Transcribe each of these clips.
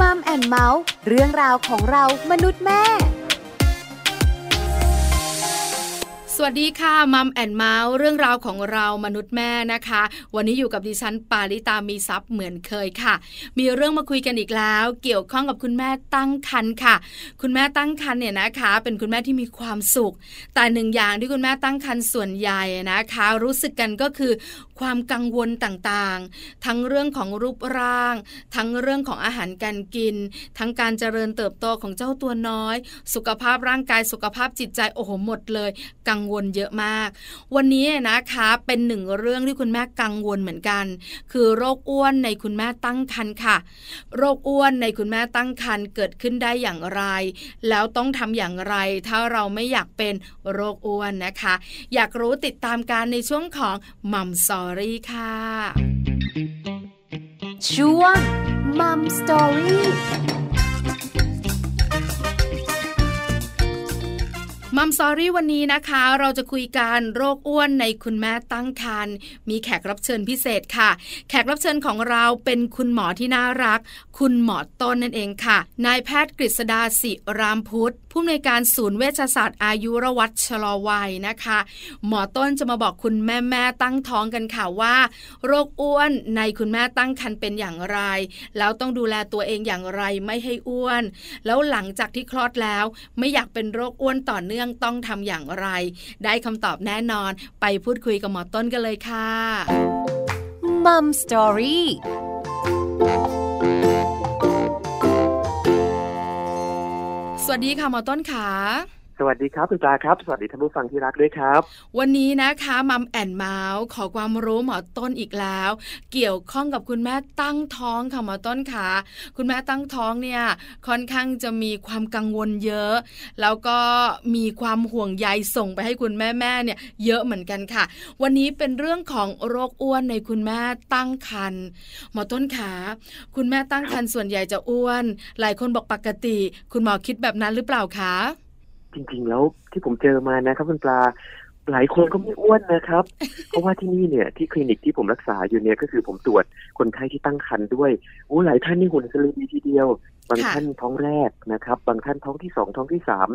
Mom and Mouth เรื่องราวของเรามนุษย์แม่ สวัสดีค่ะ Mom and Mouth เรื่องราวของเรามนุษย์แม่นะคะ วันนี้อยู่กับดิฉันปาริตามีทรัพย์เหมือนเคยค่ะ มีเรื่องมาคุยกันอีกแล้ว เกี่ยวข้องกับคุณแม่ตั้งครรภ์ค่ะ คุณแม่ตั้งครรภ์เนี่ยนะคะ เป็นคุณแม่ที่มีความสุข แต่หนึ่งอย่างที่คุณแม่ตั้งครรภ์ส่วนใหญ่นะคะ รู้สึกกันก็คือ ความกังวลต่างๆ ทั้งเรื่องของรูปร่าง ทั้งเรื่องของอาหารการกิน ทั้งการเจริญเติบโตของเจ้าตัวน้อย สุขภาพร่างกายสุขภาพจิตใจโอ้โหหมดเลย กังวลเยอะมาก วันนี้นะคะเป็นหนึ่งเรื่องที่คุณแม่กังวลเหมือนกัน คือโรคอ้วนในคุณแม่ตั้งครรภ์ค่ะ โรคอ้วนในคุณแม่ตั้งครรภ์เกิดขึ้นได้อย่างไร แล้วต้องทำอย่างไร ถ้าเราไม่อยากเป็นโรคอ้วนนะคะ อยากรู้ติดตามกันในช่วงของ Mom Story ค่ะช่วง Mom Story Mom Story วันนี้นะคะ เราจะคุยกันโรคอ้วนในคุณแม่ตั้งครรภ์มีแขกรับเชิญพิเศษค่ะ แขกรับเชิญของเราเป็นคุณหมอที่น่ารัก คุณหมอต้นนั่นเองค่ะนายแพทย์กฤษดาศิรามพุทธผู้อำนวยการศูนย์เวชศาสตร์อายุรวัตชะลอวัยนะคะ หมอต้นจะมาบอกคุณแม่แม่ตั้งท้องกันค่ะว่า โรคอ้วนในคุณแม่ตั้งครรภ์เป็นอย่างไร แล้วต้องดูแลตัวเองอย่างไรไม่ให้อ้วน แล้วหลังจากที่คลอดแล้วไม่อยากเป็นโรคอ้วนต่อเนื่องต้องทำอย่างไร ได้คำตอบแน่นอน ไปพูดคุยกับหมอต้นกันเลยค่ะมัมสตอรี่สวัสดีค่ะหมอต้นขา สวัสดีครับคุณปลาครับ สวัสดีท่านผู้ฟังที่รักด้วยครับ วันนี้นะคะมัมแอนเมาส์ขอความรู้หมอต้นอีกแล้ว เกี่ยวข้องกับคุณแม่ตั้งท้องค่ะหมอต้นขาคุณแม่ตั้งท้องเนี่ยค่อนข้างจะมีความกังวลเยอะ แล้วก็มีความห่วงใยส่งไปให้คุณแม่แม่เนี่ยเยอะเหมือนกันค่ะ วันนี้เป็นเรื่องของโรคอ้วนในคุณแม่ตั้งครรภ์หมอต้นขา คุณแม่ตั้งครรภ์ส่วนใหญ่จะอ้วน หลายคนบอกปกติ คุณหมอคิดแบบนั้นหรือเปล่าคะ จริง ๆ แล้วที่ผมเจอมานะครับคุณปลาหลายคนก็ไม่อ้วนนะครับ เพราะว่าที่นี่เนี่ยที่คลินิกที่ผมรักษาอยู่เนี่ยก็คือผมตรวจคนไข้ที่ตั้งครรภ์ด้วยโอ้หลายท่านนี่หุ่นสลิมทีเดียว บางท่านท้องแรกนะครับ บางท่านท้องที่สองท้องที่สาม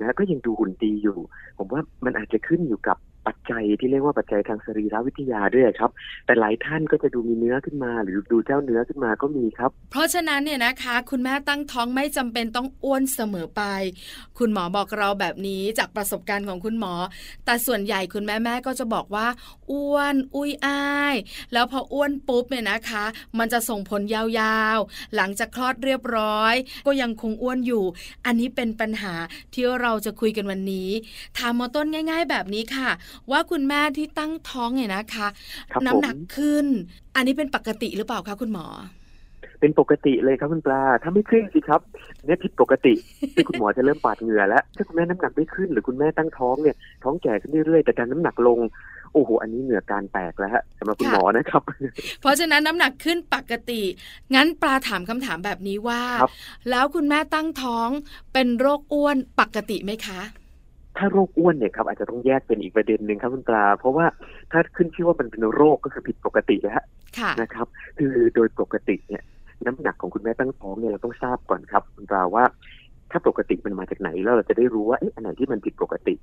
นะก็ยังดูหุ่นดีอยู่ ผมว่ามันอาจจะขึ้นอยู่กับ ปัจจัยที่เรียกว่าปัจจัยทางสรีรวิทยาด้วยครับ แต่หลายท่านก็จะดูมีเนื้อขึ้นมา หรือดูเจ้าเนื้อขึ้นมาก็มีครับ เพราะฉะนั้นเนี่ยนะคะ คุณแม่ตั้งท้องไม่จำเป็นต้องอ้วนเสมอไป คุณหมอบอกเราแบบนี้จากประสบการณ์ของคุณหมอ แต่ส่วนใหญ่คุณแม่แม่ก็จะบอกว่า อ้วนอุ้ยอ้าย แล้วพออ้วนปุ๊บเนี่ยนะคะ มันจะส่งผลยาวๆ หลังจากคลอดเรียบร้อย ก็ยังคงอ้วนอยู่ อันนี้เป็นปัญหาที่เราจะคุยกันวันนี้ถามมอต้นง่าย ๆ แบบนี้ค่ะว่าคุณแม่ที่ตั้งท้องเนี่ยนะคะคน้ำหนักขึ้น อันนี้เป็นปกติหรือเปล่าคะคุณหมอ เป็นปกติเลยครับคุณปลา ถ้าไม่ขึ้นสิครับเนี่ยผิดปกติที่คุณหมอจะเริ่มปาดเหงื่อแล้วถ้าคุณแม่น้ำหนักไม่ขึ้นหรือคุณแม่ตั้งท้องเนี่ยท้องแก่ขึ้นเรื่อยๆแต่การน้ำหนักลงโอ้โห อันนี้เหงื่อการแตกแล้วฮะสำหรับคุณหมอนะครับ เพราะฉะนั้นน้ำหนักขึ้นปกติ งั้นปลาถามคำถามแบบนี้ว่า แล้วคุณแม่ตั้งท้องเป็นโรคอ้วนปกติไหมคะ ถ้าโรคอ้วนเนี่ยครับอาจจะต้องแยกเป็นอีกประเด็นหนึ่งครับคุณปลา เพราะว่าถ้าขึ้นชื่อว่ามันเป็นโรคก็คือผิดปกติแล้วนะครับ คือโดยปกติเนี่ยน้ำหนักของคุณแม่ตั้งท้องเนี่ยเราต้องทราบก่อนครับคุณปลาว่า ถ้าปกติมันมาจากไหนแล้วเราจะได้รู้ว่าเอ๊ะอันไหนที่มันผิดปกติ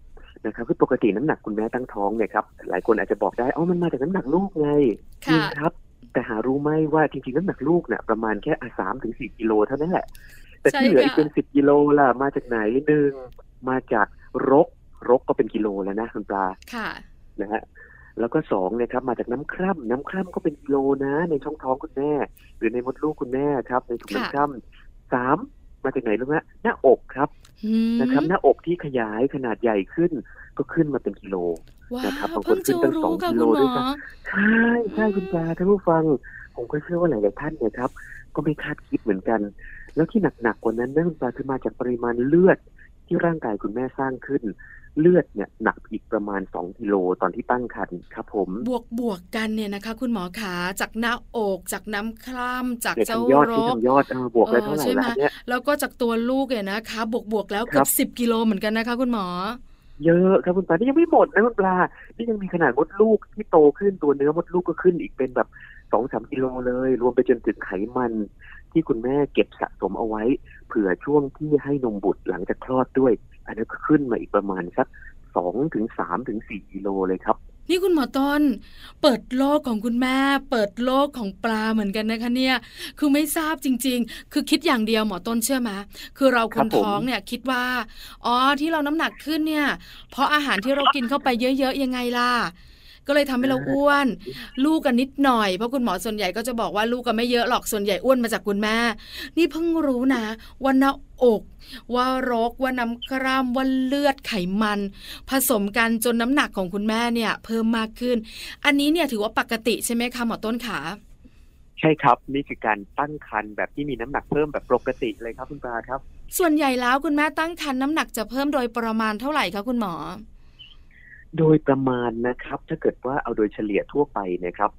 นะครับคือปกติน้ำหนักคุณแม่ตั้งท้องเนี่ยครับหลายคนอาจจะบอกได้อ๋อมันมาจากน้ำหนักลูกไงจริงครับ แต่หารู้ไหมว่าจริงๆน้ำหนักลูกเนี่ยประมาณแค่สามถึงสี่กิโลเท่านั้นแหละแต่ที่เหลืออีกเป็นสิบกิโลล่ะมาจากไหนหนึ่งมาจาก รก รกก็เป็นกิโลแล้วนะคุณปลาค่ะนะฮะแล้วก็สองเนี่ยครับมาจากน้ำคร่ำน้ำคร่ำก็เป็นกิโลนะ ในช่องท้องคุณแม่ หรือในมดลูกคุณแม่ครับ ในถุงน้ำคร่ำสามมาจากไหนรู้ไหมหน้าอกครับนะครับ หน้าอกที่ขยายขนาดใหญ่ขึ้น ก็ขึ้นมาเป็นกิโลนะครับบางคนขึ้นตั้งสองกิโลด้วยกันใช่ใช่คุณปลาท่านผู้ฟัง ผมก็เชื่อว่าหลายๆท่านเนี่ยครับ ก็ไม่คาดคิดเหมือนกัน แล้วที่หนักๆกว่านั้นนั่นคุณปลาคือมาจากปริมาณเลือด ที่ร่างกายคุณแม่สร้างขึ้น เลือดเนี่ยหนักอีกประมาณ 2กิโลตอนที่ตั้งครรภ์ครับผม บวกบวกกันเนี่ยนะคะ คุณหมอขาจากหน้าอกจากน้ำคร่ำจากเจ้ารกยอดบวกไปเท่าไหร่แล้วเนี่ยแล้วก็จากตัวลูกเนี่ยนะคะ บวกบวกแล้วเกือบสิบกิโลเหมือนกันนะคะ คุณหมอเยอะครับคุณปลานี่ยังไม่หมดนะคุณปลา นี่ยังมีขนาดมดลูกที่โตขึ้นตัวเนื้อมดลูกก็ขึ้นอีกเป็นแบบสองสามกิโลเลย รวมไปจนถึงไขมัน ที่คุณแม่เก็บสะสมเอาไว้ เผื่อช่วงที่ให้นมบุตรหลังจากคลอดด้วย อันนี้ก็ขึ้นมาอีกประมาณสักสองถึงสามถึงสี่กิโลเลยครับ นี่คุณหมอต้น เปิดโลกของคุณแม่ เปิดโลกของปลาเหมือนกันนะคะเนี่ย คือไม่ทราบจริง ๆ คือคิดอย่างเดียวหมอต้นเชื่อไหมคือเราคนท้องเนี่ยคิดว่า อ๋อที่เราน้ำหนักขึ้นเนี่ย เพราะอาหารที่เรากินเข้าไปเยอะ ๆ ยังไงล่ะ ก็เลยทำให้เราอ้วน ลูกกันนิดหน่อยเพราะคุณหมอส่วนใหญ่ก็จะบอกว่าลูกกันไม่เยอะหรอกส่วนใหญ่อ้วนมาจากคุณแม่ นี่เพิ่งรู้นะว่าหน้าอกว่ารกว่าน้ำกรามว่าเลือดไขมัน ผสมกันจนน้ำหนักของคุณแม่เนี่ย เพิ่มมากขึ้น อันนี้เนี่ยถือว่าปกติใช่ไหมคะหมอต้นขาใช่ครับ นี่คือการตั้งครรภ์แบบที่มีน้ำหนักเพิ่มแบบปกติเลยครับคุณปลาครับ ส่วนใหญ่แล้วคุณแม่ตั้งครรภ์น้ำหนักจะเพิ่มโดยประมาณเท่าไหร่คะคุณหมอ โดยประมาณนะครับ ถ้าเกิดว่าเอาโดยเฉลี่ยทั่วไปนะครับ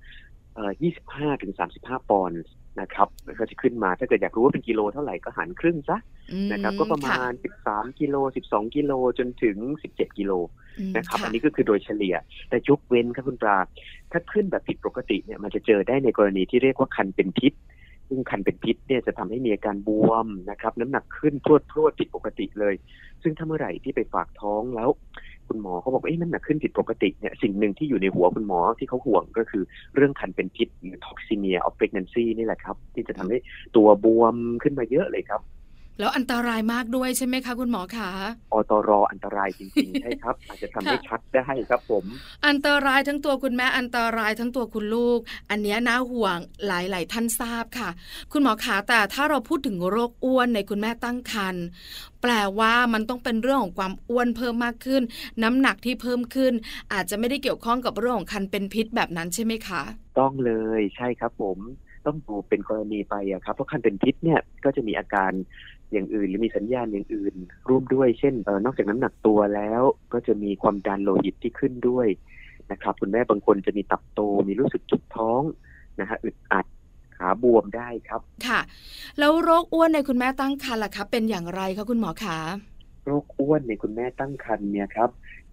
เอ่อ25ถึง35 ปอนด์นะครับก็จะขึ้นมาถ้าเกิดอยากรู้ว่าเป็นกิโลเท่าไหร่ก็หารครึ่งซะนะครับ ก็ประมาณ 13 กิโล 12 กิโลจนถึง 17 กิโลนะครับ อันนี้ก็คือโดยเฉลี่ย แต่ยกเว้นครับคุณปลาถ้าขึ้นแบบผิดปกติเนี่ยมันจะเจอได้ในกรณีที่เรียกว่าครรภ์เป็นพิษซึ่งครรภ์เป็นพิษเนี่ยจะทำให้มีอาการบวมนะครับ น้ำหนักขึ้นพรวดพรวดผิดปกติเลย ซึ่งถ้าเมื่อไหร่ที่ไปฝากท้องแล้ว คุณหมอเขาบอกเอ้ยน้ำหนักขึ้นผิดปกติเนี่ยสิ่งหนึ่งที่อยู่ในหัวคุณหมอที่เขาห่วงก็คือเรื่องครรภ์เป็นพิษหรือ toxemia of pregnancy นี่แหละครับ ที่จะทำให้ตัวบวมขึ้นมาเยอะเลยครับ แล้วอันตรายมากด้วยใช่ไหมคะคุณหมอคะอตรออันตรายจริงๆใช่ครับ อาจจะทำให้ชัดได้ครับผม อันตรายทั้งตัวคุณแม่อันตรายทั้งตัวคุณลูก อันนี้น่าห่วงหลาย ๆ ท่านทราบค่ะ คุณหมอขาแต่ถ้าเราพูดถึงโรคอ้วนในคุณแม่ตั้งครรภ์แปลว่ามันต้องเป็นเรื่องของความอ้วนเพิ่มมากขึ้น น้ำหนักที่เพิ่มขึ้น อาจจะไม่ได้เกี่ยวข้องกับเรื่องของคันเป็นพิษแบบนั้นใช่ไหมคะต้องเลยใช่ครับผมต้องดูเป็นกรณีไปอะครับเพราะคันเป็นพิษเนี่ยก็จะมีอาการ อย่างอื่นหรือมีสัญญาณอย่างอื่น ร่วมด้วยเช่นออนอกจากน้ำหนักตัวแล้ว ก็จะมีความดันโลหิตที่ขึ้นด้วยนะครับ คุณแม่บางคนจะมีตับโตมีรู้สึกจุกท้องนะฮะอึดอัดขาบวมได้ครับ ค่ะ แล้วโรคอ้วนในคุณแม่ตั้งครรภ์ล่ะครับ เป็นอย่างไรคะคุณหมอคะโรคอ้วนในคุณแม่ตั้งครรภ์เนี่ยครับ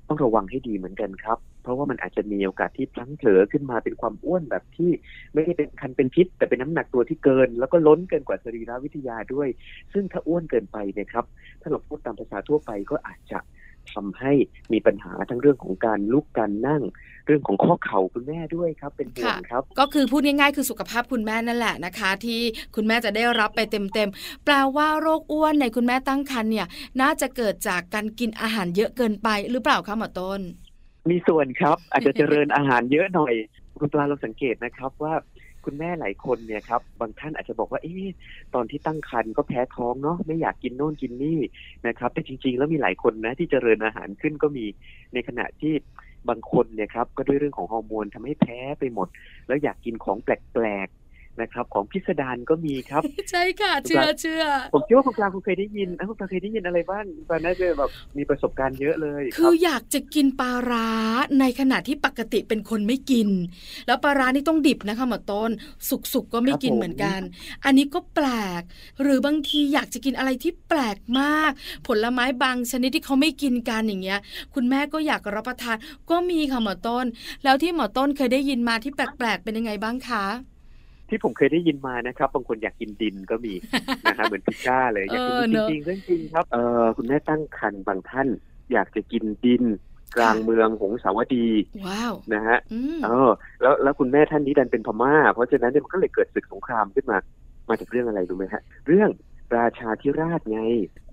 ต้องระวังให้ดีเหมือนกันครับ เพราะว่ามันอาจจะมีโอกาสที่พลั้งเผลอขึ้นมาเป็นความอ้วนแบบที่ไม่ได้เป็นคันเป็นพิษ แต่เป็นน้ำหนักตัวที่เกิน แล้วก็ล้นเกินกว่าสรีรวิทยาด้วย ซึ่งถ้าอ้วนเกินไปเนี่ยครับถ้าเราพูดตามภาษาทั่วไปก็อาจจะทำให้มีปัญหาทั้งเรื่องของการลุกการนั่ง เรื่องของข้อเข่าคุณแม่ด้วยครับ เป็นห่วงครับ ก็คือพูดง่ายๆคือสุขภาพคุณแม่นั่นแหละนะคะ ที่คุณแม่จะได้รับไปเต็มๆแปลว่าโรคอ้วนในคุณแม่ตั้งครรภ์เนี่ย น่าจะเกิดจากการกินอาหารเยอะเกินไปหรือเปล่าคะหมอต้น มีส่วนครับ อาจจะเจริญอาหารเยอะหน่อย คุณปลาเราสังเกตนะครับว่าคุณแม่หลายคนเนี่ยครับบางท่านอาจจะบอกว่าเอ๊ตอนที่ตั้งครรภ์ก็แพ้ท้องเนาะไม่อยากกินโน่นกินนี่นะครับ แต่จริง ๆ แล้วมีหลายคนนะที่เจริญอาหารขึ้นก็มีในขณะที่บางคนเนี่ยครับก็ด้วยเรื่องของฮอร์โมนทำให้แพ้ไปหมด แล้วอยากกินของแปลก นะครับของพิสดารก็มีครับ ใช่ค่ะ เชื่อเชื่อผมคิดว่าคุณปลาคุณเคยได้ยินคุณปลาเคยได้ยินอะไรบ้างคุณปลาน่าจะแบบมีประสบการณ์เยอะเลย คืออยากจะกินปลาร้าในขณะที่ปกติเป็นคนไม่กิน แล้วปลาร้านี่ต้องดิบนะคะหมอต้น สุกๆก็ไม่กินเหมือนกัน อันนี้ก็แปลก หรือบางทีอยากจะกินอะไรที่แปลกมาก ผลไม้บางชนิดที่เขาไม่กินกันอย่างเงี้ย คุณแม่ก็อยากรับประทานก็มีค่ะหมอต้น แล้วที่หมอต้นเคยได้ยินมาที่แปลกๆเป็นยังไงบ้างคะ ที่ผมเคยได้ยินมานะครับ บางคนอยากกินดินก็มีนะครับเหมือนพิซซ่าเลยอยากกินจริงๆเรื่องจริงครับเออคุณแม่ตั้งครรภ์บางท่าน อยากจะกินดินกลางเมืองหงสาวดีว้าวนะฮะเออแล้วแล้วคุณแม่ท่านนี้ดันเป็นพม่า เพราะฉะนั้นเนี่ยมันก็เลยเกิดศึกสงครามขึ้นมา มาจากเรื่องอะไรรู้ไหมฮะ เรื่องราชาธิราชไง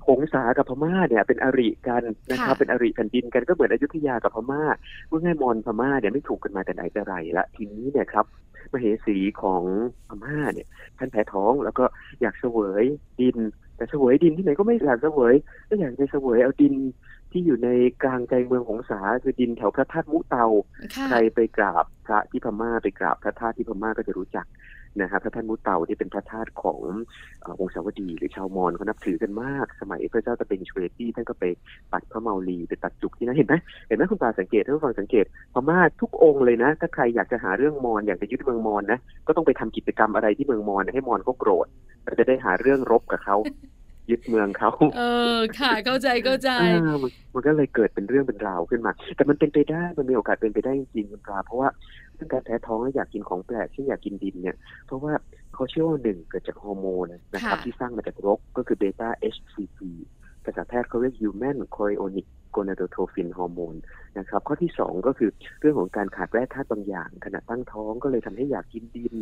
หงสากับพม่าเนี่ยเป็นอริกันนะครับเป็นอริแผ่นดินกันก็เหมือนอยุธยากับพม่าเมื่อไงมอนพม่าเนี่ยไม่ถูกกันมาแต่ไหนแต่ไรละทีนี้เนี่ยครับมเหสีของพม่าเนี่ยท่านแพ้ท้องแล้วก็อยากเสวยดิน แต่เสวยดินที่ไหนก็ไม่อยากเสวยก็อยากจะเสวยเอาดินที่อยู่ในกลางใจเมืองของสาคือดินแถวพระธาตุมุเตาใครไปกราบพระที่พม่าไปกราบพระธาตุที่พม่าก็จะรู้จัก นะครับพระท่านมุเตาที่เป็นพระธาตุขององค์สาวดีหรือชาวมอญเขานับถือกันมาก สมัยพระเจ้าตะเป็นชเวตี้ท่านก็ไปตัดพระเมาลีไปตัดจุกที่นั่นเห็นไหมเห็นไหมคุณตาสังเกตท่านฟังสังเกตพม่าทุกองค์เลยนะ ถ้าใครอยากจะหาเรื่องมอญอยากจะยึดเมืองมอญนะก็ต้องไปทำกิจกรรมอะไรที่เมืองมอญให้มอญเขาโกรธเราจะได้หาเรื่องรบกับเขายึดเมืองเขา เออ ค่ะ เข้าใจ เข้าใจ มันก็เลยเกิดเป็นเรื่องเป็นราวขึ้นมา แต่มันเป็นไปได้ มันมีโอกาสเป็นไปได้จริงๆคุณปลาเพราะว่า รื่องการแพ้ท้องและอยากกินของแปลกเช่นอยากกินดินเนี่ย เพราะว่าเขาเชื่อว่าหนึ่งเกิดจากฮอร์โมนนะครับที่สร้างมาจากรกก็คือเบต้า HCG ภาษาแพทย์เขาเรียก human chorionic gonadotrophin ฮอร์โมนนะครับ ข้อที่สองก็คือเรื่องของการขาดแร่ธาตุบางอย่าง ขณะตั้งท้องก็เลยทำให้อยากกินดิน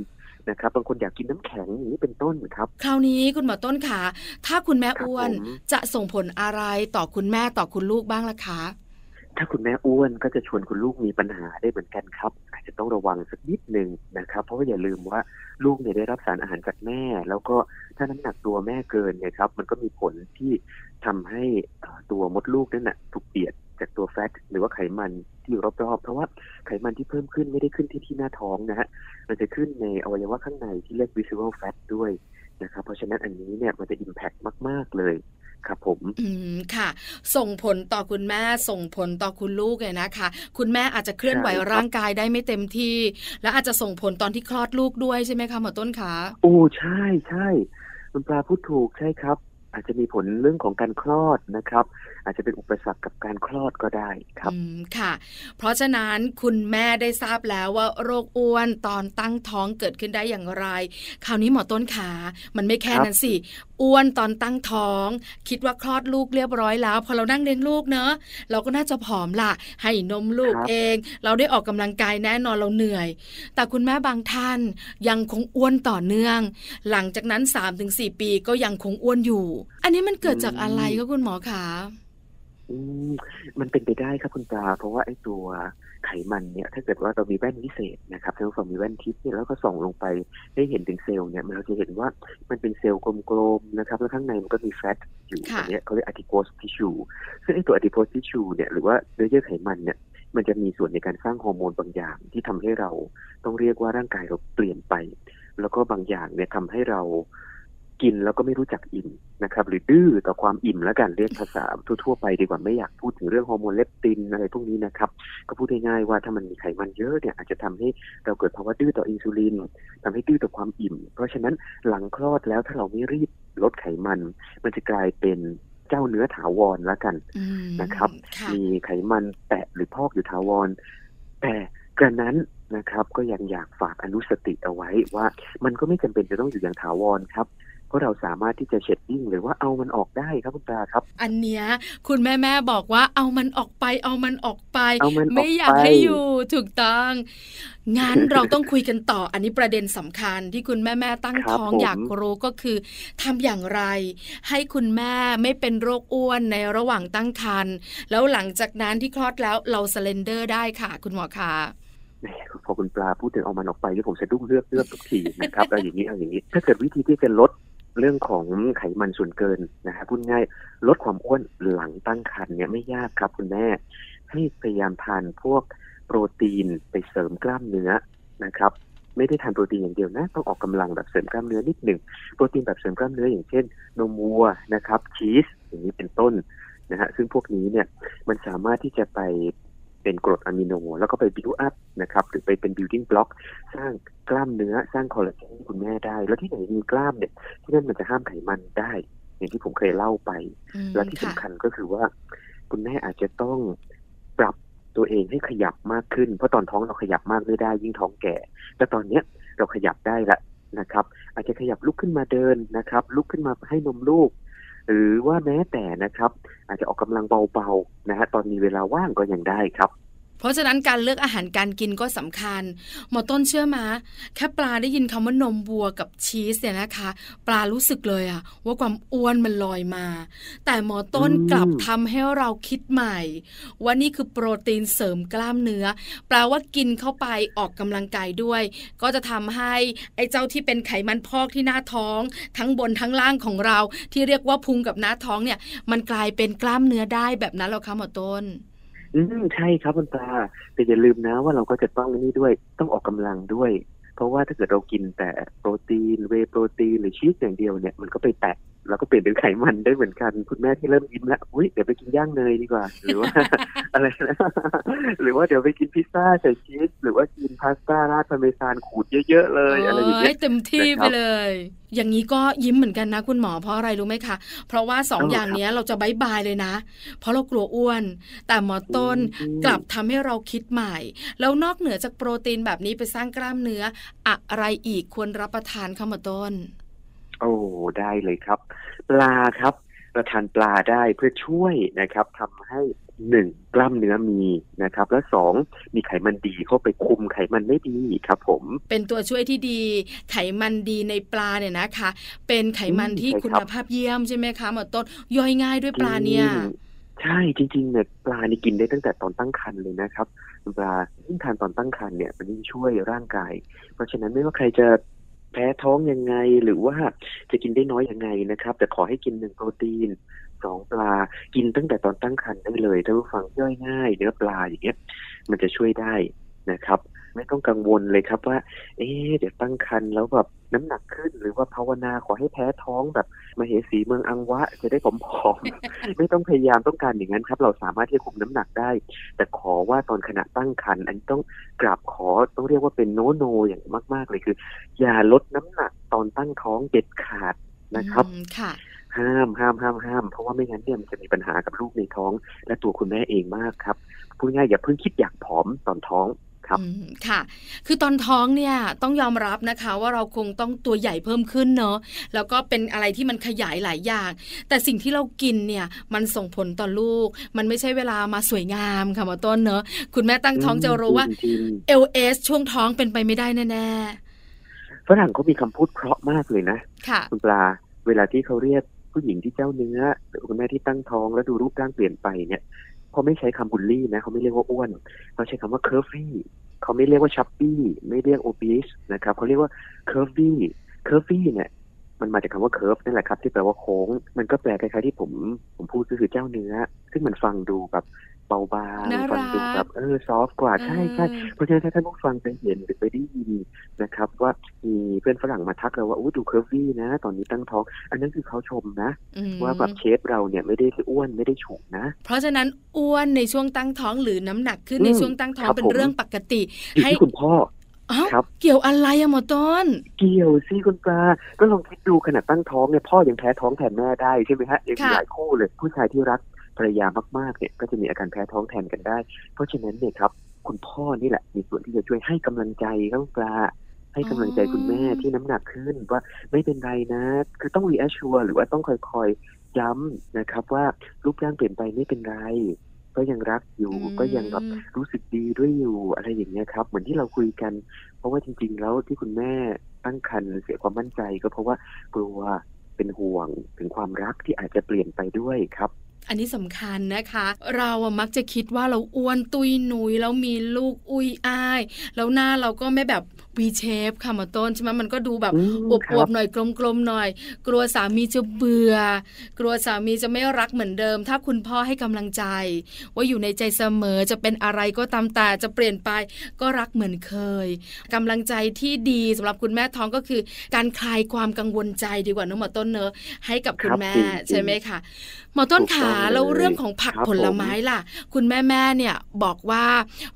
นะครับ บางคนอยากกินน้ำแข็งอย่างนี้เป็นต้นครับ คราวนี้คุณหมอต้นขาถ้าคุณแม่อ้วนจะส่งผลอะไรต่อคุณแม่ต่อคุณลูกบ้างล่ะคะถ้าคุณแม่อ้วนก็จะชวนคุณลูกมีปัญหาได้เหมือนกันครับอา จจะต้องระวังสักนิดหนึ่งนะครับ เพราะว่าอย่าลืมว่าลูกเนี่ยได้รับสารอาหารจากแม่ แล้วก็ถ้าน้ำหนักตัวแม่เกินเนี่ยครับ มันก็มีผลที่ทำให้ตัวมดลูกนั่นนะถูกเปียดจากตัวแฟตหรือว่าไขมันที่อยู่รอบๆ เพราะว่าไขมันที่เพิ่มขึ้นไม่ได้ขึ้นที่ที่หน้าท้องนะฮะ มันจะขึ้นในอวัยวะข้างในที่เรียก visceral fat ด้วยนะครับ เพราะฉะนั้นอันนี้เนี่ยมันจะ impact มาก ๆ เลย ครับผมอืมค่ะ ส่งผลต่อคุณแม่ส่งผลต่อคุณลูกเลยนะคะ คุณแม่อาจจะเคลื่อนไหวร่างกายได้ไม่เต็มที่ และอาจจะส่งผลตอนที่คลอดลูกด้วยใช่ไหมคะหมอต้นคะโอ้ใช่ใช่คุณปลาพูดถูกใช่ครับ อาจจะมีผลเรื่องของการคลอดนะครับ อาจจะเป็นอุปสรรคกับการคลอดก็ได้ครับค่ะ เพราะฉะนั้นคุณแม่ได้ทราบแล้วว่าโรคอ้วนตอนตั้งท้องเกิดขึ้นได้อย่างไร คราวนี้หมอต้นขา มันไม่แค่นั้นสิอ้วนตอนตั้งท้อง คิดว่าคลอดลูกเรียบร้อยแล้ว พอเรานั่งเลี้ยงลูกเนอะเราก็น่าจะผอมละให้นมลูกเอง เราได้ออกกำลังกายแน่นอนเราเหนื่อย แต่คุณแม่บางท่านยังคงอ้วนต่อเนื่อง หลังจากนั้น 3-4 ปีก็ยังคงอ้วนอยู่อันนี้มันเกิดจากอะไรก็คุณหมอคะอืมมันเป็นไปได้ครับคุณปลาเพราะว่าไอ้ตัวไขมันเนี่ย ถ้าเกิดว่าเรามีแว่นพิเศษนะครับท่านผู้ฟังมีแว่นทิพย์เนี่ยแล้วก็ส่องลงไปได้เห็นถึงเซลล์เนี่ยมันเราจะเห็นว่ามันเป็นเซลล์กลมๆนะครับ แล้วข้างในมันก็มี fat อยู่อันนี้เขาเรียก adipose tissue ซึ่งไอ้ตัว adipose tissue เนี่ยหรือว่าเนื้อเยื่อไขมันเนี่ยมันจะมีส่วนในการสร้างฮอร์โมนบางอย่างที่ทำให้เราต้องเรียกว่าร่างกายเราเปลี่ยนไป แล้วก็บางอย่างเนี่ยทำให้เรา กินแล้วก็ไม่รู้จักอิ่มนะครับ หรือดื้อต่อความอิ่มแล้วกันเรียกภาษาทั่วๆไปดีกว่าไม่อยากพูดถึงเรื่องฮอร์โมนเลปตินอะไรพวกนี้นะครับ ก็พูดง่ายๆว่าถ้ามันมีไขมันเยอะเนี่ยอาจจะทำให้เราเกิดภาวะดื้อต่ออินซูลินทำให้ดื้อต่อความอิ่ม เพราะฉะนั้นหลังคลอดแล้วถ้าเราไม่รีบลดไขมัน มันจะกลายเป็นเจ้าเนื้อถาวรแล้วกันนะครับ มีไขมันแตะหรือพอกอยู่ถาวร แต่กระนั้นนะครับก็ยังอยากฝากอนุสติเอาไว้ว่า มันก็ไม่จำเป็นจะต้องอยู่อย่างถาวรครับ ก็เราสามารถที่จะเช็ดดิ้งหรือว่าเอามันออกได้ครับคุณตาครับ อันเนี้ยคุณแม่แม่บอกว่าเอามันออกไป เอามันออกไป ไม่อยากให้อยู่ถูกต้องงั้นเราต้องคุยกันต่อ อันนี้ประเด็นสำคัญที่คุณแม่แม่ตั้งท้องอยากรู้ก็คือทำอย่างไร ให้คุณแม่ไม่เป็นโรคอ้วนในระหว่างตั้งครรภ์แล้วหลังจากนั้นที่คลอดแล้วเรา slender ได้ค่ะ คุณหมอคะพอคุณปลาพูดถึงเอามันออกไปที่ผมสะดุ้งเฮือกเฮือกทุกทีนะครับเอาอย่างนี้เอาอย่างนี้ ถ้าเกิดวิธีที่จะลด เรื่องของไขมันส่วนเกินนะครับพูดง่ายลดความอ้วนหลังตั้งครรภ์เนี่ยไม่ยากครับคุณแม่ ให้พยายามทานพวกโปรตีนไปเสริมกล้ามเนื้อนะครับ ไม่ได้ทานโปรตีนอย่างเดียวนะ ต้องออกกำลังแบบเสริมกล้ามเนื้อนิดหนึ่งโปรตีนแบบเสริมกล้ามเนื้ออย่างเช่น นมวัวนะครับ ชีสอย่างนี้เป็นต้นนะฮะซึ่งพวกนี้เนี่ยมันสามารถที่จะไป เป็นกรดอะมิโน แล้วก็ไป build up นะครับหรือไปเป็น building block สร้างกล้ามเนื้อสร้างคอลลาเจนคุณแม่ได้ แล้วที่ไหนมีกล้ามเนี่ยที่นั่นมันจะห้ามไขมันได้ อย่างที่ผมเคยเล่าไป แล้วที่สำคัญก็คือว่า คุณแม่อาจจะต้องปรับตัวเองให้ขยับมากขึ้น เพราะตอนท้องเราขยับมากไม่ได้ยิ่งท้องแก่ แต่ตอนเนี้ยเราขยับได้ละนะครับ อาจจะขยับลุกขึ้นมาเดินนะครับ ลุกขึ้นมาให้นมลูก หรือว่าแม้แต่นะครับ อาจจะออกกำลังเบาๆนะฮะตอนมีเวลาว่างก็ยังได้ครับ เพราะฉะนั้นการเลือกอาหารการกินก็สำคัญ หมอต้นเชื่อมาแค่ปลาได้ยินคำว่านมวัวกับชีสเนี่ยนะคะ ปลารู้สึกเลยอะว่าความอ้วนมันลอยมา แต่หมอต้นกลับทำให้เราคิดใหม่ ว่านี่คือโปรตีนเสริมกล้ามเนื้อ แปลว่ากินเข้าไปออกกำลังกายด้วย ก็จะทำให้ไอ้เจ้าที่เป็นไขมันพอกที่หน้าท้อง ทั้งบนทั้งล่างของเรา ที่เรียกว่าพุงกับหน้าท้องเนี่ย มันกลายเป็นกล้ามเนื้อได้แบบนั้นหรอคะหมอต้น อืมใช่ครับคุณตาแต่อย่าลืมนะว่าเราก็จะต้องนี่ด้วยต้องออกกำลังด้วย เพราะว่าถ้าเกิดเรากินแต่โปรตีนเวโปรตีนหรือชีสอย่างเดียวเนี่ยมันก็ไปแตะ แล้วก็เปลี่ยนเป็นไขมันได้เหมือนกัน คุณแม่ที่เริ่มยิ้มแล้วอุ้ยเดี๋ยวไปกินย่างเนยดีกว่า หรือว่าอะไรนะหรือว่าเดี๋ยวไปกินพิซซ่าใส่ชีสหรือว่ากินพาสต้าราดพาเมซานขูดเยอะๆเลยอะไรอย่างเงี้ยเต็มที่ไปเลย อย่างนี้ก็ยิ้มเหมือนกันนะคุณหมอเพราะอะไรรู้ไหมคะ เพราะว่าสองอย่างนี้เราจะ bye bye เลยนะ เพราะเรากลัวอ้วน แต่หมอต้นกลับทำให้เราคิดใหม่ แล้วนอกเหนือจากโปรตีนแบบนี้ไปสร้างกล้ามเนื้อ อะไรอีกควรรับประทานคะหมอต้นโอ้ได้เลยครับ ปลาครับประทานปลาได้เพื่อช่วยนะครับทำให้หนึ่งกล้ามเนื้อมีนะครับ และสองมีไขมันดีเข้าไปคุมไขมันไม่ดีครับ ผม เป็นตัวช่วยที่ดี ไขมันดีในปลาเนี่ยนะคะ เป็นไขมันที่คุณภาพเยี่ยมใช่ไหมคะหมอต้นย่อยง่ายด้วยปลาเนี่ยใช่จริงๆเนี่ยปลานี่กินได้ตั้งแต่ตอนตั้งครรภ์เลยนะครับปลายิ่งทานตอนตั้งครรภ์เนี่ยมันยิ่งช่วยร่างกาย เพราะฉะนั้นไม่ว่าใครจะ แพ้ท้องยังไงหรือว่าจะกินได้น้อยยังไงนะครับ แต่ขอให้กินหนึ่งโปรตีนสองปลากินตั้งแต่ตอนตั้งครรภ์ได้เลยถ้าผู้ฟังย่อยง่ายเนื้อปลาอย่างเงี้ยมันจะช่วยได้นะครับ ไม่ต้องกังวลเลยครับว่า เอ๊เดี๋ยวตั้งครรภ์แล้วแบบ น้ำหนักขึ้น หรือว่าภาวนาขอให้แพ้ท้องแบบมาเหสีเมืองอังวะ จะได้ผอมๆไม่ต้องพยายามต้องการอย่างนั้นครับ เราสามารถที่จะคุมน้ำหนักได้ แต่ขอว่าตอนขณะตั้งครรภ์อันต้องกราบขอต้องเรียกว่าเป็นโนโนอย่างมาก ๆ เลยคือ อย่าลดน้ำหนักตอนตั้งท้องเด็ดขาดนะครับค่ะห้ามห้ามห้ามห้ามเพราะว่าไม่งั้นเนี่ยมันจะมีปัญหากับลูกในท้อง และตัวคุณแม่เองมากครับพูดง่ายอย่าเพิ่งคิดอยากผอมตอนท้อง ครับค่ะ คือตอนท้องเนี่ยต้องยอมรับนะคะว่าเราคงต้องตัวใหญ่เพิ่มขึ้นเนาะแล้วก็เป็นอะไรที่มันขยายหลายอย่าง แต่สิ่งที่เรากินเนี่ยมันส่งผลต่อลูก มันไม่ใช่เวลามาสวยงามค่ะหมอต้นเนาะคุณแม่ตั้งท้องจะรู้ว่า LS ช่วงท้องเป็นไปไม่ได้แน่ๆฝรั่งเขามีคำพูดเพราะมากเลยนะค่ะคุณปลาเวลาที่เขาเรียกผู้หญิงที่เจ้าเนื้อหรือคุณแม่ที่ตั้งท้องแล้วดูรูปร่างเปลี่ยนไปเนี่ย เขาไม่ใช้คำบุลลี่นะเขาไม่เรียกว่าอ้วนเขาใช้คำว่าเคอร์ฟี่เขาไม่เรียกว่าชัปปี้ไม่เรียก obese นะครับเขาเรียกว่า curvy curvy เนี่ยมันมาจากคำว่า curve นั่นแหละครับ ที่แปลว่าโค้ง มันก็แปลคล้ายๆที่ผมผมพูดก็คือเจ้าเนื้อ ซึ่งมันฟังดูแบบเบาบางฟังดูแบบเออ soft กว่าใช่ใช่เพราะฉะนั้นถ้าท่านผู้ฟังไปเห็นหรือไปได้ยิน นะครับ ว่ามีเพื่อนฝรั่งมาทักเราว่าโอ้ดู curvy นะ ตอนนี้ตั้งท้อง อันนั้นคือเขาชมนะ ว่าแบบ shape เราเนี่ยไม่ได้อ้วนไม่ได้ฉุนะ เพราะฉะนั้นอ้วนในช่วงตั้งท้องหรือน้ำหนักขึ้นในช่วงตั้งท้องเป็นเรื่องปกติ ให้คุณพ่อครับเกี่ยวอะไรอะหมอต้น เกี่ยวสิคุณปลาก็ลองคิดดูขนาดตั้งท้องเนี่ยพ่อยังแพ้ท้องแทนแม่ได้ใช่ไหมฮะยังมีหลายคู่เลยผู้ชายที่รักภรรยามากๆเนี่ยก็จะมีอาการแพ้ท้องแทนกันได้ เพราะฉะนั้นเนี่ยครับ คุณพ่อนี่แหละ มีส่วนที่จะช่วยให้กำลังใจครับปลา ให้กำลังใจคุณแม่ที่น้ำหนักขึ้นว่าไม่เป็นไรนะ คือต้องรีแอชชัวหรือว่าต้องคอยๆย้ำนะครับ ว่ารูปร่างเปลี่ยนไปไม่เป็นไร ก็ยังรักอยู่ก็ยังแบบรู้สึกดีด้วยอยู่อะไรอย่างเงี้ยครับ เหมือนที่เราคุยกัน เพราะว่าจริง ๆ แล้วที่คุณแม่ตั้งครรภ์เสียความมั่นใจก็เพราะว่ากลัวเป็นห่วงถึงความรักที่อาจจะเปลี่ยนไปด้วยครับอันนี้สำคัญนะคะ เราอะมักจะคิดว่าเราอ้วนตุยหนุยแล้วมีลูกอุ้ยอ้าย แล้วหน้าเราก็ไม่แบบ วีเชฟค่ะมาต้นใช่ไหมมันก็ดูแบบอวบๆหน่อยกลมๆหน่อย กลัวสามีจะเบื่อ กลัวสามีจะไม่รักเหมือนเดิม ถ้าคุณพ่อให้กำลังใจ ว่าอยู่ในใจเสมอจะเป็นอะไรก็ตามแต่จะเปลี่ยนไปก็รักเหมือนเคยกำลังใจที่ดีสำหรับคุณแม่ท้องก็คือ การคลายความกังวลใจดีกว่าน้องหมอต้นเนอะให้กับคุณแม่ใช่ไหมคะหมอต้นขาแล้วเรื่องของผักผลไม้ล่ะ คุณแม่แม่เนี่ยบอกว่า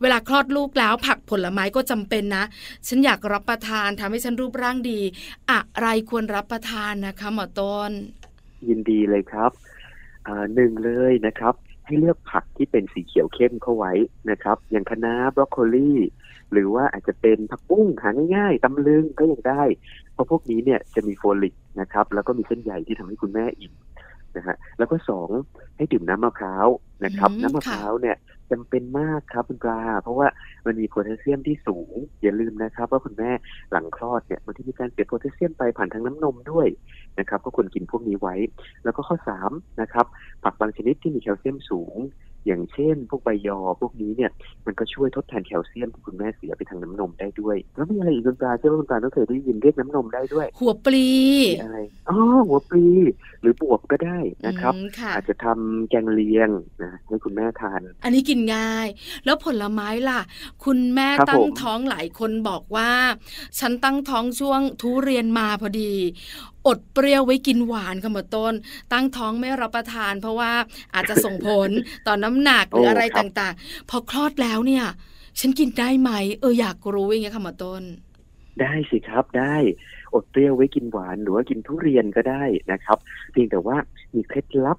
เวลาคลอดลูกแล้วผักผลไม้ก็จำเป็นนะ ฉันอยากรับประทานทำให้ฉันรูปร่างดี อะไรควรรับประทานนะคะหมอต้น ยินดีเลยครับหนึ่งเลยนะครับ ให้เลือกผักที่เป็นสีเขียวเข้มเข้าไว้นะครับ อย่างคะน้าบรอกโคลีหรือว่าอาจจะเป็นผักบุ้งหาง่ายๆตำลึงก็ยังได้ เพราะพวกนี้เนี่ยจะมีโฟลิกนะครับ แล้วก็มีเส้นใยที่ทำให้คุณแม่อิ่มนะฮะแล้วก็สองให้ดื่มน้ำมะพร้าวนะครับ น้ำมะพร้าวเนี่ย จำเป็นมากครับคุณปลา เพราะว่ามันมีโพแทสเซียมที่สูง อย่าลืมนะครับ ว่าคุณแม่หลังคลอดเนี่ยมันที่มีการเสียโพแทสเซียมไปผ่านทางน้ำนมด้วยนะครับ ก็ควรกินพวกนี้ไว้ แล้วก็ข้อสามนะครับผักบางชนิดที่มีแคลเซียมสูง อย่างเช่น พวกใบยอพวกนี้เนี่ยมันก็ช่วยทดแทนแคลเซียมที่คุณแม่เสียไปทางน้ำนมได้ด้วย แล้วมีอะไรอีกคุณตาเชื่อว่าคุณตาต้องเคยได้ยินเรียกน้ำนมได้ด้วย หัวปลีอะไรอ๋อหัวปลีหรือบวบก็ได้นะครับอืมค่ะอาจจะทำแกงเลียงนะให้คุณแม่ทาน อันนี้กินง่าย แล้วผลไม้ล่ะ คุณแม่ครับตั้งผมท้องหลายคนบอกว่า ฉันตั้งท้องช่วงทุเรียนมาพอดี อดเปรี้ยวไว้กินหวานค่ะหมอต้น ตั้งท้องไม่รับประทาน เพราะว่าอาจจะส่งผลต่อน้ำหนักหรืออะไรต่างๆ พอคลอดแล้วเนี่ย ฉันกินได้ไหม เอออยากรู้อย่างเงี้ยค่ะหมอต้น ได้สิครับได้อดเปรี้ยวไว้กินหวานหรือว่ากินทุเรียนก็ได้นะครับ เพียงแต่ว่ามีเคล็ดลับ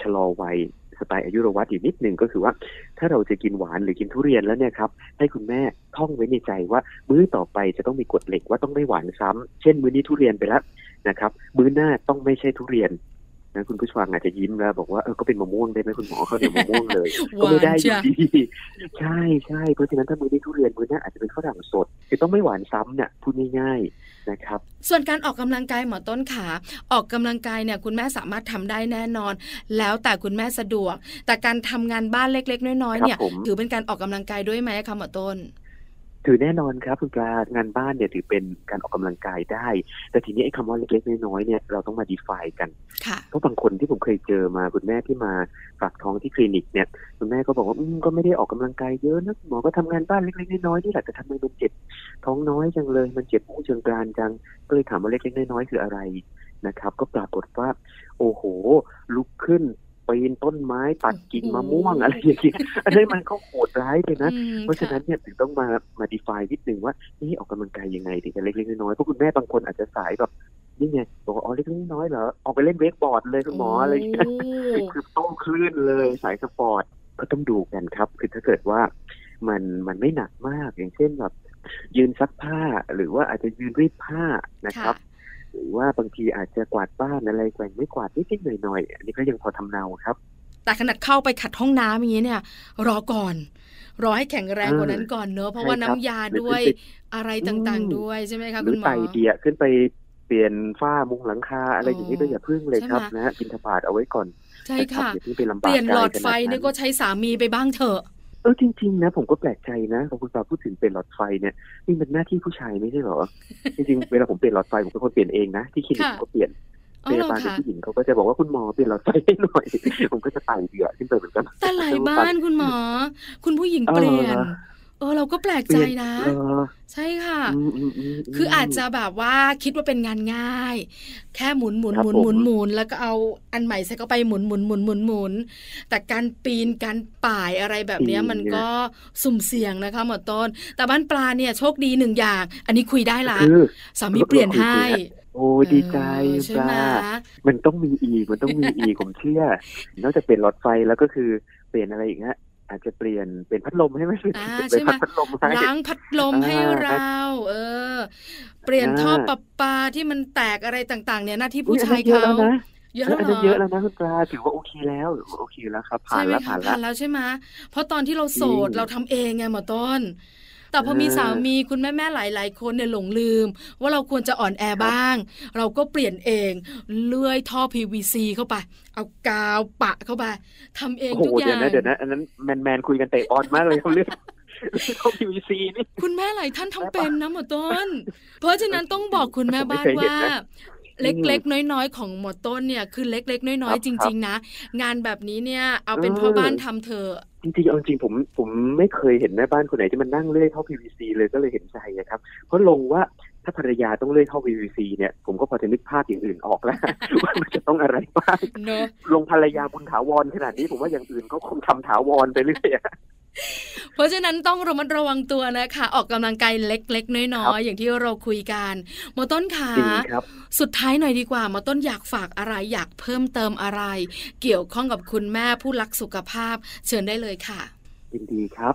ชะลอวัยสไตล์อายุรวัตอยู่นิดหนึ่งก็คือว่า ถ้าเราจะกินหวานหรือกินทุเรียนแล้วเนี่ยครับให้คุณแม่ท่องไว้ในใจว่า มื้อต่อไปจะต้องมีกฎเหล็กว่าต้องไม่หวานซ้ำเช่นมื้อนี้ทุเรียนไปแล้ว นะครับ มื้อหน้าต้องไม่ใช่ทุเรียนนะคุณผู้ฟังอาจจะยิ้มแล้ว บอกว่าเออก็เป็นมะม่วงได้ไหมคุณหมอเขาวเหนียวมะม่วงเลยหก็วาไม่นได้อเชียู่ยดีใช่ใช่เพราะฉะนั้นถ้ามื้อนี้ทุเรียนมื้อหน้าอาจจะเป็นฝรั่งสดคือต้องไม่หวานซ้ำเนี่ยพูดง่ายๆนะครับ ส่วนการออกกำลังกายหมอต้นขาออกกำลังกายเนี่ยคุณแม่สามารถทำได้แน่นอน แล้วแต่คุณแม่สะดวก แต่การทำงานบ้านเล็ก ๆ น้อยๆเนี่ยครับผมถือเป็นการออกกำลังกายด้วยไหมคะหมอต้น ถือแน่นอนครับคุณปลางานบ้านเนี่ยถือเป็นการออกกำลังกายได้ แต่ทีนี้ไอ้คำว่าเล็กๆน้อยๆเนี่ยเราต้องมา define กันค่ะเพราะบางคนที่ผมเคยเจอมาคุณแม่ที่มาฝากท้องที่คลินิกเนี่ยคุณแม่ก็บอกว่าอืมก็ไม่ได้ออกกำลังกายเยอะนะหมอก็ทำงานบ้านเล็กๆน้อยๆนี่แหละแต่ทำไมมันเจ็บท้องน้อยจังเลย มันเจ็บอุ้งเชิงกรานจังก็เลยถามว่าเล็กๆน้อยๆคืออะไรนะครับ ก็ปรากฏว่า โอ้โห ลุกขึ้น ปีนต้นไม้ตัดกิ่งมะม่วงอะไรอย่างเงี้ยอันนี้มันก็โหดร้ายเลยนะอืมเพราะฉะนั้นค่เนี่ยถึงต้องมามา define นิดนึงว่านี่ออกกำลังกายยังไงถึงจะเล็กๆน้อยๆเพราะคุณแม่บางคนอาจจะสายแบบนี่ไงบอกว่าอ๋อเล็กๆน้อยๆเหรอออกไปเล่น wakeboard เลยคุณหมออะไรอย่างเงี้ยโคือโต้คลื่นเลยสายสปอร์ตก็ต้องดูกันครับคือถ้าเกิดว่ามันมันไม่หนักมากอย่างเช่นแบบยืนซักผ้าหรือว่าอาจจะยืนรีดผ้านะครับ หรือว่าบางทีอาจจะกวาดบ้านอะไรแกว่งไม่กวาดนิดๆหน่อยๆอันนี้ก็ยังพอทำเนาครับ แต่ขนาดเข้าไปขัดห้องน้ำอย่างนี้เนี่ย รอก่อน รอให้แข็งแรงกว่านั้นก่อนเนอะเพราะว่าใช่น้ำครับยาหรือด้วยขึ้นไปอะไรต่างๆด้วยใช่ไหมคะหรืคุอณหมอไต่เดียขึ้นไปเปลี่ยนฝ้ามุงหลังคาอะไรอย่างนี้อ๋อก็อย่าพึ่งเลยครับใช่ไหมนะฮะบินทบาทเอาไว้ก่อนใช่นรับค่ะอย่าเพิ่งไปลำเปบากลี่ยนหลอดกายไฟขนาเนี่ยก็ใช้สามีไปบ้างเถอะเออจริงๆนะผมก็แปลกใจนะพอคุณปาพูดถึงเปลี่ยนหลอดไฟเนี่ยนี่เป็นหน้าที่ผู้ชายไม่ใช่เหรอจริงๆเวลาผมเปลี่ยนหลอดไฟผมเป็นคนเปลี่ยนเองนะที่คลินิกค่ะผมก็เปลี่ยนอ๋พอเหรยาอบาลเป็นคะผู้หญิงเขาก็จะบอกว่าคุณหมอเปลี่ยนหลอดไฟให้หน่อย ผมก็จะไต่เดือดขึ้นไปเหมือนกันแต่หลายบ้านคุณหมอ คุณผู้หญิงเปลี่ยน เออเออเราก็แปลกเปใจลี่ยนนะเออใช่ค่ะอืมอืมมมคืออาจจะแบบว่าคิดว่าเป็นงานง่าย แค่หมุนหมุนครับหมุนผมหมุนหมุนแล้วก็เอาอันใหม่ใส่เข้าไปหมุนหมุนหมุนหมุนหมุนแต่การปีนการป่ายอะไรแบบเนี้ยมันก็สุ่มเสี่ยงนะคะหมอต้น แต่บ้านปลาเนี่ยโชคดีหนึ่งอย่าง อันนี้คุยได้ละคือสามีเปลี่ยนให้โอ้ยดีใจเออใช่ปไหมลามันต้องมีอีกมันต้องมีอีกผมเชื่อนอกจากเปลี่ยนหลอดไฟแล้วก็คือเปลี่ยนอะไรอีกฮะ อาจจะเปลี่ยนเปลี่ยนพัดลมให้ไหมอ่าเปลี่ยนใช่ไหมพัดลมให้ล้างพัดลมให้อ่าเรา เออ เปลี่ยนอ่าท่อประปาที่มันแตกอะไรต่าง ๆ เนี่ยหน้าที่อุ๊ผู้ยอันชายนั้นเยอะเขาแล้วนะเยอะเอแล้วเหรอออันนั้นเยอะแล้วนะคุณปลาถือว่าโอเคแล้วโอเคแล้วครับผ่าใช่นไหมแล้วคะผ่านแล้วผ่านแล้วใช่ไหมเพราะตอนที่เราโสดอืมเราทำเองไงหมอต้น แต่พออ่ามีมีสามีคุณแม่แม่ๆหลาย ๆ คนเนี่ยหลงลืม ว่าเราควรจะอ่อนแอบ้าง เราก็เปลี่ยนเองเลื่อยท่อ PVC เข้าไป เอากาวปะเข้าไปทำเองโอ้ทุกโหอเดี๋ยย่าวงนะเดี๋ยวนะอันนั้นแมนแมนๆคุยกันเตะบอลมากเลยเขาเรื่องเขา PVC นี่คุณแม่หลายท่านทำเป็นนะหมอต้น เพราะฉะนั้นต้องบอกคุณแม่บ้านผมไม่เคยเห็นว่านะ เล็กๆ น้อยๆ ของหมอต้นเนี่ยคือเล็กๆ น้อยครับๆจริง ๆ นะ งานแบบนี้เนี่ยเอาเป็นเออพ่อบ้านทำเถอะจริงๆเอาจริงๆผมผมไม่เคยเห็นแม่บ้านคนไหนที่มันนั่งเลื่อยเข้า PVC เลยก็เลยเห็นใจอะครับ เพราะลงว่า ถ้าภรรยาต้องเลื่อยเข้า PVC เนี่ย ผมก็พอจะนึกภาพอย่างอื่นออกแล้วว่ามันจะต้องอะไรบ้างเนอะลงภรรยาบุญถาวรขนาดนี้ผมว่าอย่างอื่นก็คงทำถาวรไปเรื่อยอะเพราะฉะนั้นต้องระมัดระวังตัวนะคะ ออกกำลังกายเล็ก ๆ น้อยๆอย่างที่เราคุยกันหมอต้นขาจริงครับสุดท้ายหน่อยดีกว่าหมอต้นอยากฝากอะไรอยากเพิ่มเติมอะไร เกี่ยวข้องกับคุณแม่ผู้รักสุขภาพ เชิญได้เลยค่ะยินดีครับ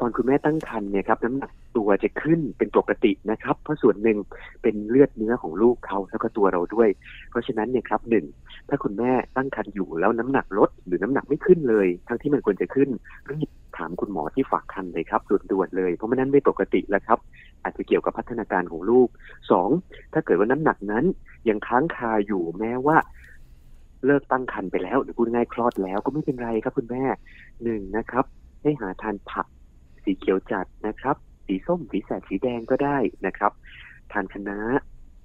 ตอนคุณแม่ตั้งครรภ์เนี่ยครับน้ำหนัก ตัวจะขึ้นเป็นปกตินะครับ เพราะส่วนหนึ่งเป็นเลือดเนื้อของลูกเขาแล้วก็ตัวเราด้วย เพราะฉะนั้นเนี่ยครับหนึ่งถ้าคุณแม่ตั้งครรภ์อยู่แล้วน้ำหนักลดหรือน้ำหนักไม่ขึ้นเลย ทั้งที่มันควรจะขึ้นรีบถามคุณหมอที่ฝากครรภ์เลยครับด่วนๆเลย เพราะมันนั้นไม่ปกติแล้วครับ อาจจะเกี่ยวกับพัฒนาการของลูกสองถ้าเกิดว่าน้ำหนักนั้น ยังค้างคาอยู่แม้ว่าเลิกตั้งครรภ์ไปแล้วหรือพูดง่ายคลอดแล้วก็ไม่เป็นไรครับคุณแม่หนึ่งนะครับ ให้หาทานผักสีเขียวจัดนะครับ สีส้มสีแสดสีแดงก็ได้นะครับ ทานคะน้า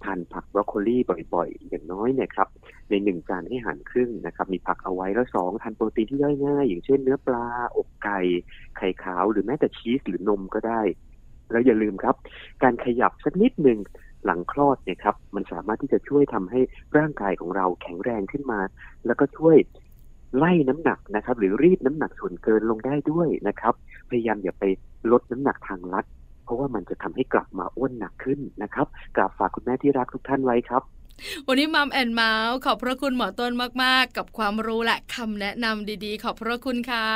ทานผักบรอกโคลีบ่อยๆ อย่างน้อยเนี่ยครับในหนึ่งจานให้หารครึ่งนะครับ มีผักเอาไว้แล้วสองทานโปรตีนที่ย่อยง่าย อย่างเช่นเนื้อปลาอกไก่ไข่ขาว หรือแม้แต่ชีสหรือนมก็ได้ แล้วอย่าลืมครับ การขยับสักนิดหนึ่งหลังคลอดเนี่ยครับ มันสามารถที่จะช่วยทำให้ร่างกายของเราแข็งแรงขึ้นมา แล้วก็ช่วย ไล่น้ำหนักนะครับ หรือรีดน้ำหนักส่วนเกินลงได้ด้วยนะครับ พยายามอย่าไปลดน้ำหนักทางลัด เพราะว่ามันจะทำให้กลับมาอ้วนหนักขึ้นนะครับกราบฝากคุณแม่ที่รักทุกท่านไว้ครับวันนี้มัมแอนเมาส์ขอบพระคุณหมอต้นมาก ๆ กับความรู้และคำแนะนำดีๆ ขอบพระคุณค่ะ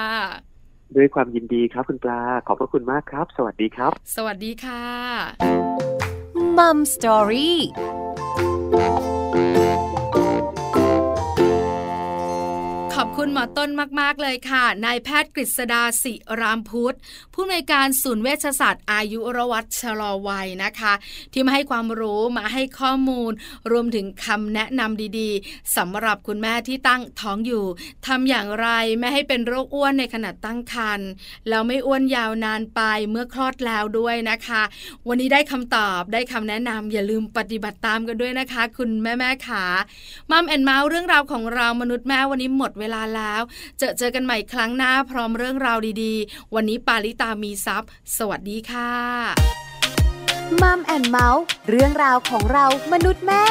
ด้วยความยินดีครับคุณปลา ขอบพระคุณมากครับ สวัสดีครับ สวัสดีค่ะมัมสตอรี่ คุณหมอต้นมาก ๆ เลยค่ะ นายแพทย์กฤษดาศิรามพุทธ ผู้อำนวยการศูนย์เวชศาสตร์อายุรวัตชะลอวัยนะคะ ที่มาให้ความรู้มาให้ข้อมูล รวมถึงคำแนะนำดีๆสำหรับคุณแม่ที่ตั้งท้องอยู่ทำอย่างไรไม่ให้เป็นโรคอ้วนในขณะตั้งครรภ์แล้วไม่อ้วนยาวนานไปเมื่อคลอดแล้วด้วยนะคะ วันนี้ได้คำตอบได้คำแนะนำอย่าลืมปฏิบัติตามกันด้วยนะคะ คุณแม่แม่ขามัมแอนเมาส์เรื่องราวของเรามนุษย์แม่วันนี้หมดเวลาแล้ว เจอเจอกันใหม่ครั้งหน้าพร้อมเรื่องราวดีๆ วันนี้ปาลิตามีซัพ์สวัสดีค่ะมัมแอนเมาส์เรื่องราวของเรามนุษย์แม่